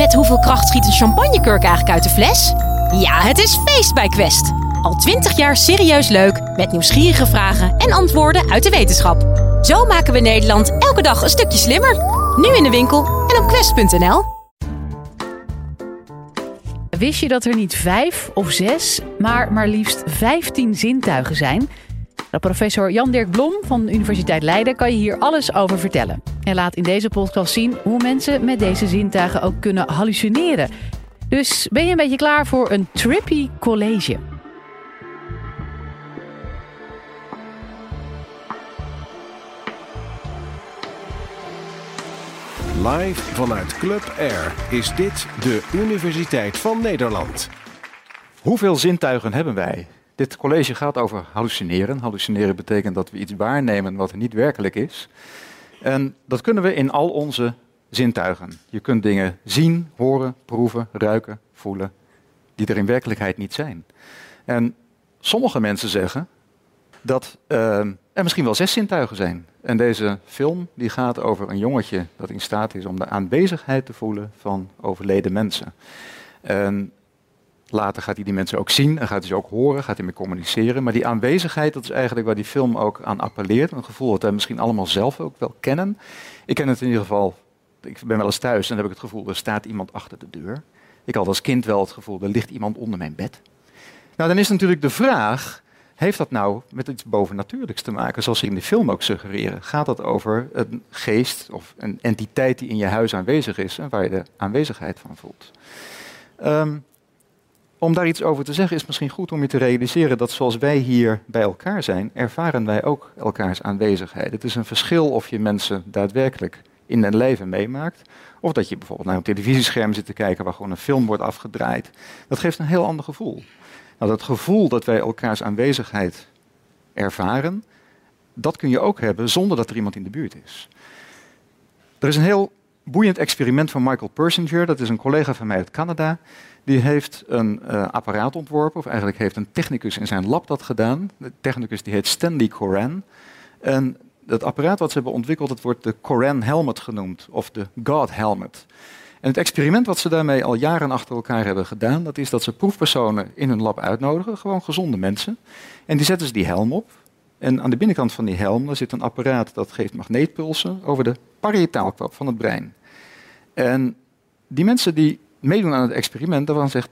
Met hoeveel kracht schiet een champagnekurk eigenlijk uit de fles? Ja, het is feest bij Quest. Al twintig jaar serieus leuk, met nieuwsgierige vragen en antwoorden uit de wetenschap. Zo maken we Nederland elke dag een stukje slimmer. Nu in de winkel en op quest.nl. Wist je dat er niet vijf of zes, maar maar liefst vijftien zintuigen zijn? Nou, professor Jan-Dirk Blom van de Universiteit Leiden kan je hier alles over vertellen. En laat in deze podcast zien hoe mensen met deze zintuigen ook kunnen hallucineren. Dus ben je een beetje klaar voor een trippy college? Live vanuit Club Air is dit de Universiteit van Nederland. Hoeveel zintuigen hebben wij? Dit college gaat over hallucineren. Hallucineren betekent dat we iets waarnemen wat niet werkelijk is. En dat kunnen we in al onze zintuigen. Je kunt dingen zien, horen, proeven, ruiken, voelen, die er in werkelijkheid niet zijn. En sommige mensen zeggen dat uh, er misschien wel zes zintuigen zijn. En deze film die gaat over een jongetje dat in staat is om de aanwezigheid te voelen van overleden mensen. En later gaat hij die mensen ook zien en gaat hij ze ook horen, gaat hij mee communiceren. Maar die aanwezigheid, dat is eigenlijk waar die film ook aan appelleert. Een gevoel dat wij misschien allemaal zelf ook wel kennen. Ik ken het in ieder geval, ik ben wel eens thuis en dan heb ik het gevoel, er staat iemand achter de deur. Ik had als kind wel het gevoel, er ligt iemand onder mijn bed. Nou, dan is natuurlijk de vraag, heeft dat nou met iets bovennatuurlijks te maken, zoals ze in de film ook suggereren? Gaat dat over een geest of een entiteit die in je huis aanwezig is en waar je de aanwezigheid van voelt? Um, om daar iets over te zeggen is misschien goed om je te realiseren dat zoals wij hier bij elkaar zijn, ervaren wij ook elkaars aanwezigheid. Het is een verschil of je mensen daadwerkelijk in hun leven meemaakt, of dat je bijvoorbeeld naar een televisiescherm zit te kijken waar gewoon een film wordt afgedraaid. Dat geeft een heel ander gevoel. Nou, dat gevoel dat wij elkaars aanwezigheid ervaren, dat kun je ook hebben zonder dat er iemand in de buurt is. Er is een heel boeiend experiment van Michael Persinger, dat is een collega van mij uit Canada. Die heeft een uh, apparaat ontworpen, of eigenlijk heeft een technicus in zijn lab dat gedaan. De technicus die heet Stanley Coran. En het apparaat wat ze hebben ontwikkeld, dat wordt de Coran Helmet genoemd, of de God Helmet. En het experiment wat ze daarmee al jaren achter elkaar hebben gedaan, dat is dat ze proefpersonen in hun lab uitnodigen, gewoon gezonde mensen. En die zetten ze die helm op. En aan de binnenkant van die helm zit een apparaat dat geeft magneetpulsen over de parietaalkwap van het brein. En die mensen die meedoen aan het experiment, daarvan zegt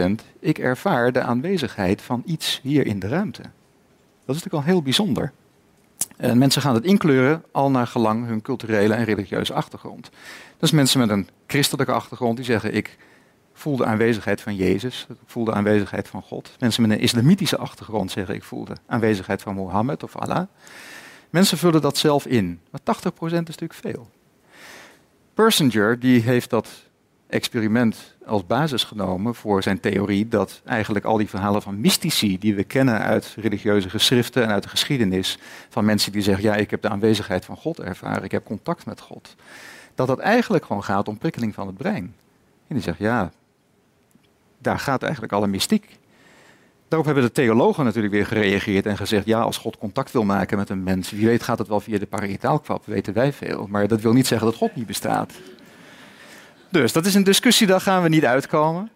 80% ik ervaar de aanwezigheid van iets hier in de ruimte. Dat is natuurlijk al heel bijzonder. En mensen gaan het inkleuren al naar gelang hun culturele en religieuze achtergrond. Dus mensen met een christelijke achtergrond die zeggen ik voel de aanwezigheid van Jezus, ik voel de aanwezigheid van God. Mensen met een islamitische achtergrond zeggen ik voel de aanwezigheid van Mohammed of Allah. Mensen vullen dat zelf in, maar 80% is natuurlijk veel. Persinger die heeft dat experiment als basis genomen voor zijn theorie dat eigenlijk al die verhalen van mystici die we kennen uit religieuze geschriften en uit de geschiedenis, van mensen die zeggen, ja, ik heb de aanwezigheid van God ervaren, ik heb contact met God, dat dat eigenlijk gewoon gaat om prikkeling van het brein. En die zegt, ja, daar gaat eigenlijk alle mystiek. Daarop hebben de theologen natuurlijk weer gereageerd en gezegd, ja, als God contact wil maken met een mens, wie weet gaat het wel via de parietaalkwap, weten wij veel. Maar dat wil niet zeggen dat God niet bestaat. Dus dat is een discussie, daar gaan we niet uitkomen.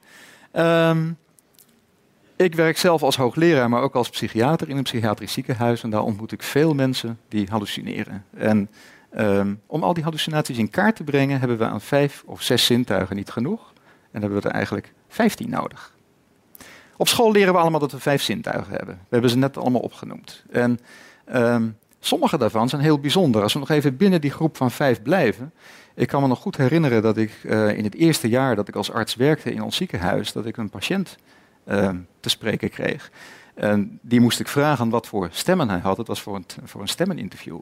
Um, ik werk zelf als hoogleraar, maar ook als psychiater in een psychiatrisch ziekenhuis. En daar ontmoet ik veel mensen die hallucineren. En um, om al die hallucinaties in kaart te brengen, hebben we aan vijf of zes zintuigen niet genoeg. En hebben we er eigenlijk vijftien nodig. Op school leren we allemaal dat we vijf zintuigen hebben. We hebben ze net allemaal opgenoemd. En um, sommige daarvan zijn heel bijzonder. Als we nog even binnen die groep van vijf blijven, ik kan me nog goed herinneren dat ik uh, in het eerste jaar dat ik als arts werkte in ons ziekenhuis, dat ik een patiënt uh, te spreken kreeg. En die moest ik vragen wat voor stemmen hij had. Het was voor een, voor een stemmeninterview.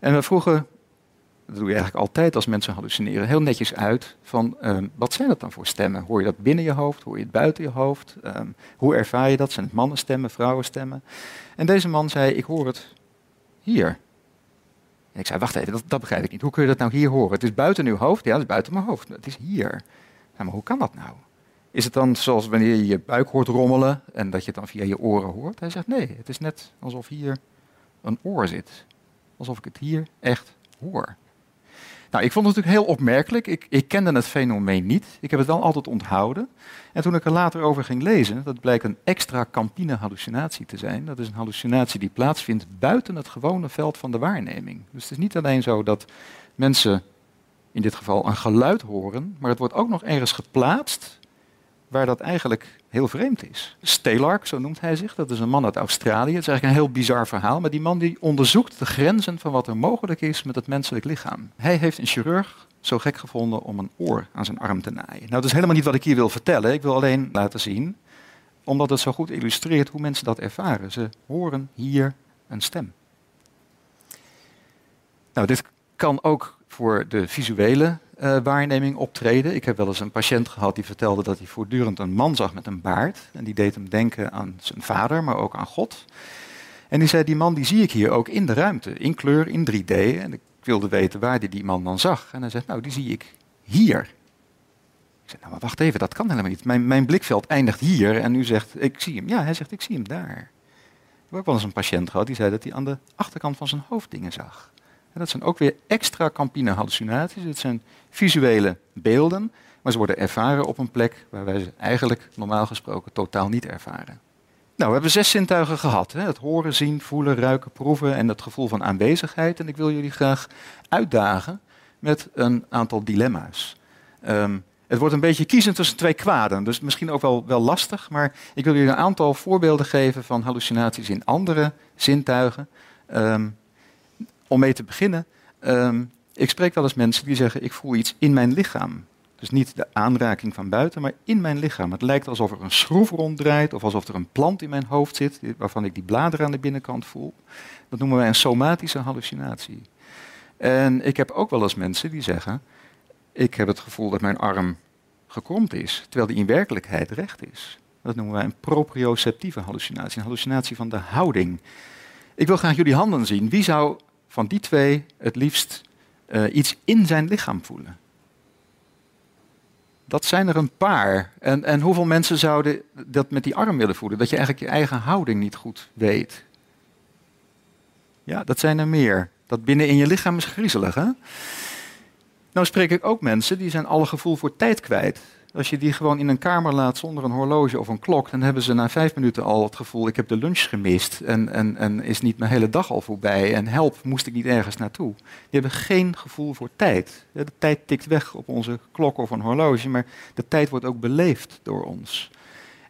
En we vroegen, dat doe je eigenlijk altijd als mensen hallucineren, heel netjes uit van uh, wat zijn dat dan voor stemmen? Hoor je dat binnen je hoofd? Hoor je het buiten je hoofd? Um, hoe ervaar je dat? Zijn het mannenstemmen, vrouwenstemmen? En deze man zei, ik hoor het hier. En ik zei, wacht even, dat, dat, begrijp ik niet. Hoe kun je dat nou hier horen? Het is buiten uw hoofd? Ja, het is buiten mijn hoofd. Het is hier. maar hoe kan dat nou? Is het dan zoals wanneer je je buik hoort rommelen en dat je het dan via je oren hoort? Hij zegt, nee, het is net alsof hier een oor zit. Alsof ik het hier echt hoor. Nou, ik vond het natuurlijk heel opmerkelijk. Ik, ik kende het fenomeen niet. Ik heb het wel altijd onthouden. En toen ik er later over ging lezen, dat blijkt een extra campine hallucinatie te zijn. Dat is een hallucinatie die plaatsvindt buiten het gewone veld van de waarneming. Dus het is niet alleen zo dat mensen in dit geval een geluid horen, maar het wordt ook nog ergens geplaatst waar dat eigenlijk heel vreemd is. Stelark, zo noemt hij zich, dat is een man uit Australië. Het is eigenlijk een heel bizar verhaal, maar die man die onderzoekt de grenzen van wat er mogelijk is met het menselijk lichaam. Hij heeft een chirurg zo gek gevonden om een oor aan zijn arm te naaien. Nou, dat is helemaal niet wat ik hier wil vertellen. Ik wil alleen laten zien, omdat het zo goed illustreert hoe mensen dat ervaren. Ze horen hier een stem. Nou, dit kan ook voor de visuele uh, waarneming optreden. Ik heb wel eens een patiënt gehad die vertelde dat hij voortdurend een man zag met een baard. En die deed hem denken aan zijn vader, maar ook aan God. En die zei, die man die zie ik hier ook in de ruimte, in kleur, in 3D. En ik wilde weten waar hij die man dan zag. En hij zegt, nou die zie ik hier. Ik zei, nou maar wacht even, dat kan helemaal niet. Mijn, mijn blikveld eindigt hier en u zegt, ik zie hem. Ja, hij zegt, ik zie hem daar. Ik heb ook wel eens een patiënt gehad die zei dat hij aan de achterkant van zijn hoofd dingen zag. Dat zijn ook weer extra campine hallucinaties. Het zijn visuele beelden, maar ze worden ervaren op een plek waar wij ze eigenlijk normaal gesproken totaal niet ervaren. Nou, we hebben zes zintuigen gehad. Hè? Het horen, zien, voelen, ruiken, proeven en het gevoel van aanwezigheid. En ik wil jullie graag uitdagen met een aantal dilemma's. Um, het wordt een beetje kiezen tussen twee kwaden, dus misschien ook wel, wel lastig. Maar ik wil jullie een aantal voorbeelden geven van hallucinaties in andere zintuigen. Um, om mee te beginnen, um, ik spreek wel eens mensen die zeggen: Ik voel iets in mijn lichaam. Dus niet de aanraking van buiten, maar in mijn lichaam. Het lijkt alsof er een schroef ronddraait of alsof er een plant in mijn hoofd zit, waarvan ik die bladeren aan de binnenkant voel. Dat noemen wij een somatische hallucinatie. En ik heb ook wel eens mensen die zeggen: Ik heb het gevoel dat mijn arm gekromd is, terwijl die in werkelijkheid recht is. Dat noemen wij een proprioceptieve hallucinatie, een hallucinatie van de houding. Ik wil graag jullie handen zien. Wie zou van die twee het liefst uh, iets in zijn lichaam voelen? Dat zijn er een paar. En, en hoeveel mensen zouden dat met die arm willen voelen? Dat je eigenlijk je eigen houding niet goed weet. Ja, dat zijn er meer. Dat binnen in je lichaam is griezelig, hè? Nou spreek ik ook mensen die zijn alle gevoel voor tijd kwijt. Als je die gewoon in een kamer laat zonder een horloge of een klok, dan hebben ze na vijf minuten al het gevoel: ik heb de lunch gemist en, en, en is niet mijn hele dag al voorbij en help, moest ik niet ergens naartoe. Die hebben geen gevoel voor tijd. De tijd tikt weg op onze klok of een horloge, maar de tijd wordt ook beleefd door ons.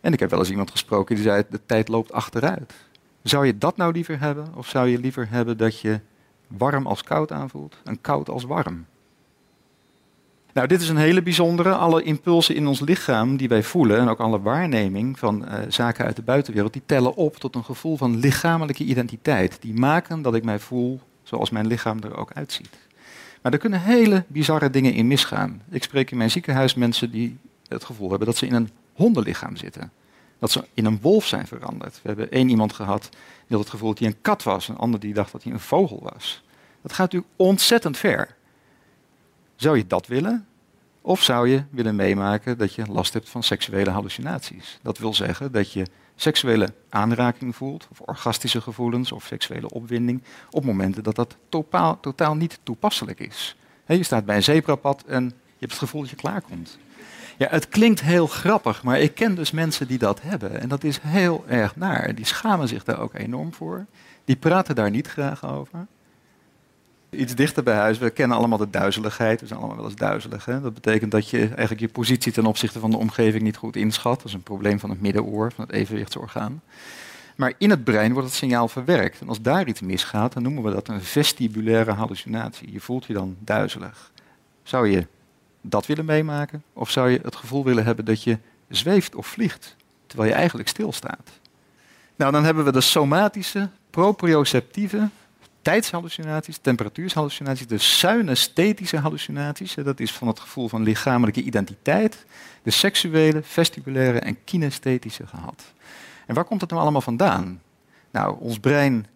En ik heb wel eens iemand gesproken die zei: de tijd loopt achteruit. Zou je dat nou liever hebben, of zou je liever hebben dat je warm als koud aanvoelt en koud als warm? Nou, dit is een hele bijzondere. Alle impulsen in ons lichaam die wij voelen en ook alle waarneming van uh, zaken uit de buitenwereld, die tellen op tot een gevoel van lichamelijke identiteit. Die maken dat ik mij voel zoals mijn lichaam er ook uitziet. Maar er kunnen hele bizarre dingen in misgaan. Ik spreek in mijn ziekenhuis mensen die het gevoel hebben dat ze in een hondenlichaam zitten. Dat ze in een wolf zijn veranderd. We hebben één iemand gehad die had het gevoel dat hij een kat was, een ander die dacht dat hij een vogel was. Dat gaat natuurlijk ontzettend ver. Zou je dat willen? Of zou je willen meemaken dat je last hebt van seksuele hallucinaties? Dat wil zeggen dat je seksuele aanraking voelt, of orgastische gevoelens, of seksuele opwinding, op momenten dat dat totaal, totaal niet toepasselijk is. je staat bij een zebrapad en je hebt het gevoel dat je klaarkomt. Ja, het klinkt heel grappig, maar ik ken dus mensen die dat hebben. En dat is heel erg naar. Die schamen zich daar ook enorm voor. Die praten daar niet graag over. Iets dichter bij huis, we kennen allemaal de duizeligheid. We zijn allemaal wel eens duizelig. Hè? Dat betekent dat je eigenlijk je positie ten opzichte van de omgeving niet goed inschat. Dat is een probleem van het middenoor, van het evenwichtsorgaan. Maar in het brein wordt het signaal verwerkt. En als daar iets misgaat, dan noemen we dat een vestibulaire hallucinatie. Je voelt je dan duizelig. Zou je dat willen meemaken? Of zou je het gevoel willen hebben dat je zweeft of vliegt, terwijl je eigenlijk stilstaat? Nou, dan hebben we de somatische, proprioceptieve tijdshallucinaties, temperatuurshallucinaties, de synesthetische hallucinaties. Dat is van het gevoel van lichamelijke identiteit. De seksuele, vestibulaire en kinesthetische gehad. En waar komt het nou allemaal vandaan? Nou, ons brein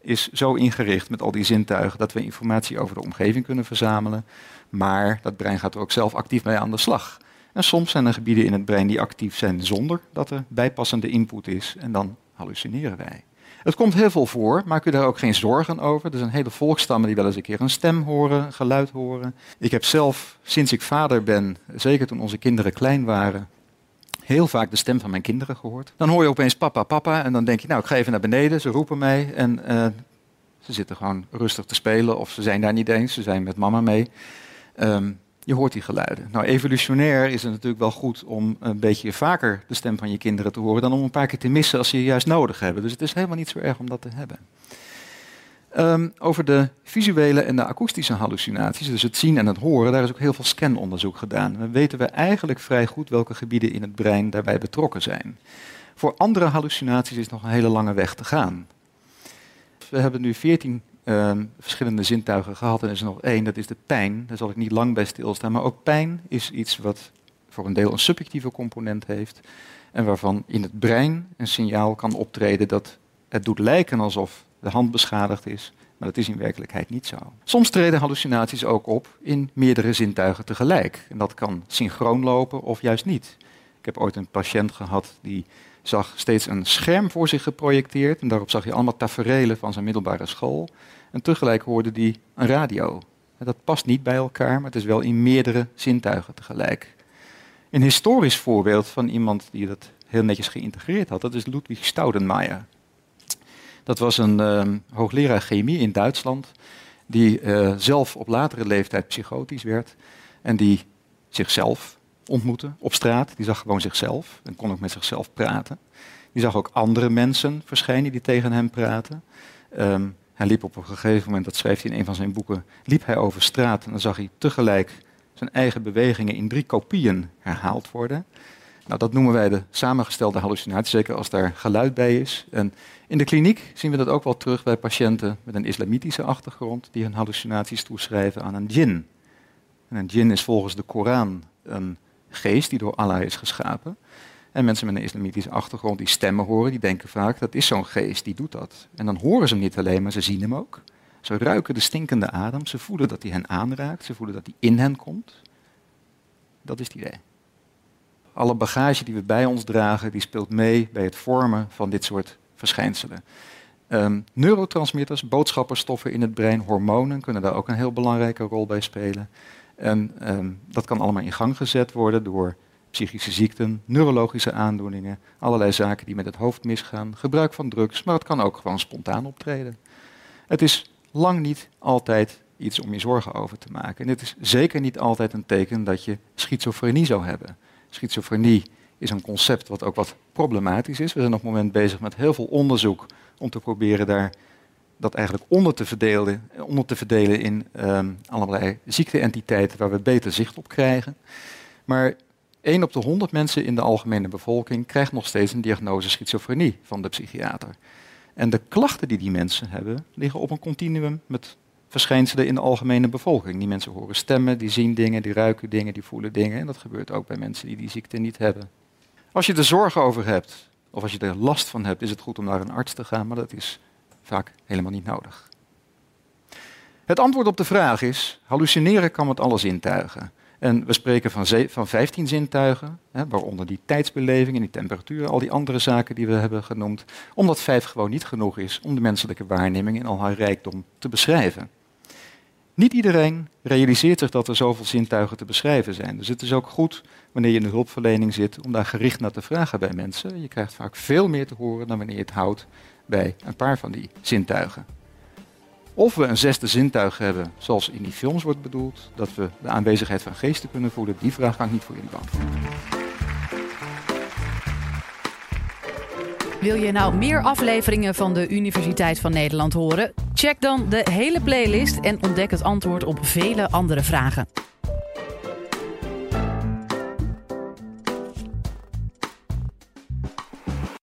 is zo ingericht met al die zintuigen dat we informatie over de omgeving kunnen verzamelen. Maar dat brein gaat er ook zelf actief mee aan de slag. En soms zijn er gebieden in het brein die actief zijn zonder dat er bijpassende input is. En dan hallucineren wij. Het komt heel veel voor, maak u daar ook geen zorgen over. Er zijn hele volkstammen die wel eens een keer een stem horen, geluid horen. Ik heb zelf, sinds ik vader ben, zeker toen onze kinderen klein waren, heel vaak de stem van mijn kinderen gehoord. Dan hoor je opeens papa, papa en dan denk je, nou ik ga even naar beneden, ze roepen mij en uh, ze zitten gewoon rustig te spelen of ze zijn daar niet eens, ze zijn met mama mee. Um, je hoort die geluiden. Nou, evolutionair is het natuurlijk wel goed om een beetje vaker de stem van je kinderen te horen dan om een paar keer te missen als ze je juist nodig hebben. Dus het is helemaal niet zo erg om dat te hebben. Um, over de visuele en de akoestische hallucinaties, dus het zien en het horen, daar is ook heel veel scanonderzoek gedaan. Dan weten we eigenlijk vrij goed welke gebieden in het brein daarbij betrokken zijn. Voor andere hallucinaties is nog een hele lange weg te gaan. We hebben nu 14 Ehm, verschillende zintuigen gehad. En er is nog één, dat is de pijn. Daar zal ik niet lang bij stilstaan. Maar ook pijn is iets wat voor een deel een subjectieve component heeft. En waarvan in het brein een signaal kan optreden dat het doet lijken alsof de hand beschadigd is. Maar dat is in werkelijkheid niet zo. Soms treden hallucinaties ook op in meerdere zintuigen tegelijk. En dat kan synchroon lopen of juist niet. Ik heb ooit een patiënt gehad die zag steeds een scherm voor zich geprojecteerd. En daarop zag je allemaal taferelen van zijn middelbare school. En tegelijk hoorde hij een radio. Dat past niet bij elkaar, maar het is wel in meerdere zintuigen tegelijk. Een historisch voorbeeld van iemand die dat heel netjes geïntegreerd had, dat is Ludwig Staudenmayer. Dat was een uh, hoogleraar chemie in Duitsland, die uh, zelf op latere leeftijd psychotisch werd en die zichzelf ontmoette op straat. Die zag gewoon zichzelf en kon ook met zichzelf praten. Die zag ook andere mensen verschijnen die tegen hem praten. Um, hij liep op een gegeven moment, dat schrijft hij in een van zijn boeken, liep hij over straat en dan zag hij tegelijk zijn eigen bewegingen in drie kopieën herhaald worden. Nou, dat noemen wij de samengestelde hallucinatie, zeker als daar geluid bij is. En in de kliniek zien we dat ook wel terug bij patiënten met een islamitische achtergrond die hun hallucinaties toeschrijven aan een djinn. En een djinn is volgens de Koran een geest die door Allah is geschapen. En mensen met een islamitische achtergrond die stemmen horen, die denken vaak dat is zo'n geest, die doet dat. En dan horen ze hem niet alleen, maar ze zien hem ook. Ze ruiken de stinkende adem, ze voelen dat hij hen aanraakt, ze voelen dat hij in hen komt. Dat is het idee. Alle bagage die we bij ons dragen, die speelt mee bij het vormen van dit soort verschijnselen. Um, neurotransmitters, boodschapperstoffen in het brein, hormonen kunnen daar ook een heel belangrijke rol bij spelen. En um, dat kan allemaal in gang gezet worden door psychische ziekten, neurologische aandoeningen, allerlei zaken die met het hoofd misgaan, gebruik van drugs, maar het kan ook gewoon spontaan optreden. Het is lang niet altijd iets om je zorgen over te maken. En het is zeker niet altijd een teken dat je schizofrenie zou hebben. Schizofrenie is een concept wat ook wat problematisch is. We zijn op het moment bezig met heel veel onderzoek om te proberen daar dat eigenlijk onder te verdelen, onder te verdelen in um, allerlei ziekteentiteiten waar we beter zicht op krijgen. Maar 1 op de 100 mensen in de algemene bevolking krijgt nog steeds een diagnose schizofrenie van de psychiater. En de klachten die die mensen hebben, liggen op een continuum met verschijnselen in de algemene bevolking. Die mensen horen stemmen, die zien dingen, die ruiken dingen, die voelen dingen. En dat gebeurt ook bij mensen die die ziekte niet hebben. Als je er zorgen over hebt, of als je er last van hebt, is het goed om naar een arts te gaan, maar dat is vaak helemaal niet nodig. Het antwoord op de vraag is: hallucineren kan met alle zintuigen. En we spreken van, van 15 zintuigen, hè, waaronder die tijdsbeleving en die temperatuur, al die andere zaken die we hebben genoemd, omdat vijf gewoon niet genoeg is om de menselijke waarneming in al haar rijkdom te beschrijven. Niet iedereen realiseert zich dat er zoveel zintuigen te beschrijven zijn. Dus het is ook goed wanneer je in de hulpverlening zit om daar gericht naar te vragen bij mensen. Je krijgt vaak veel meer te horen dan wanneer je het houdt bij een paar van die zintuigen. Of we een zesde zintuig hebben, zoals in die films wordt bedoeld, dat we de aanwezigheid van geesten kunnen voelen, die vraag kan ik niet voor jullie beantwoorden. Wil je nou meer afleveringen van de Universiteit van Nederland horen? Check dan de hele playlist en ontdek het antwoord op vele andere vragen.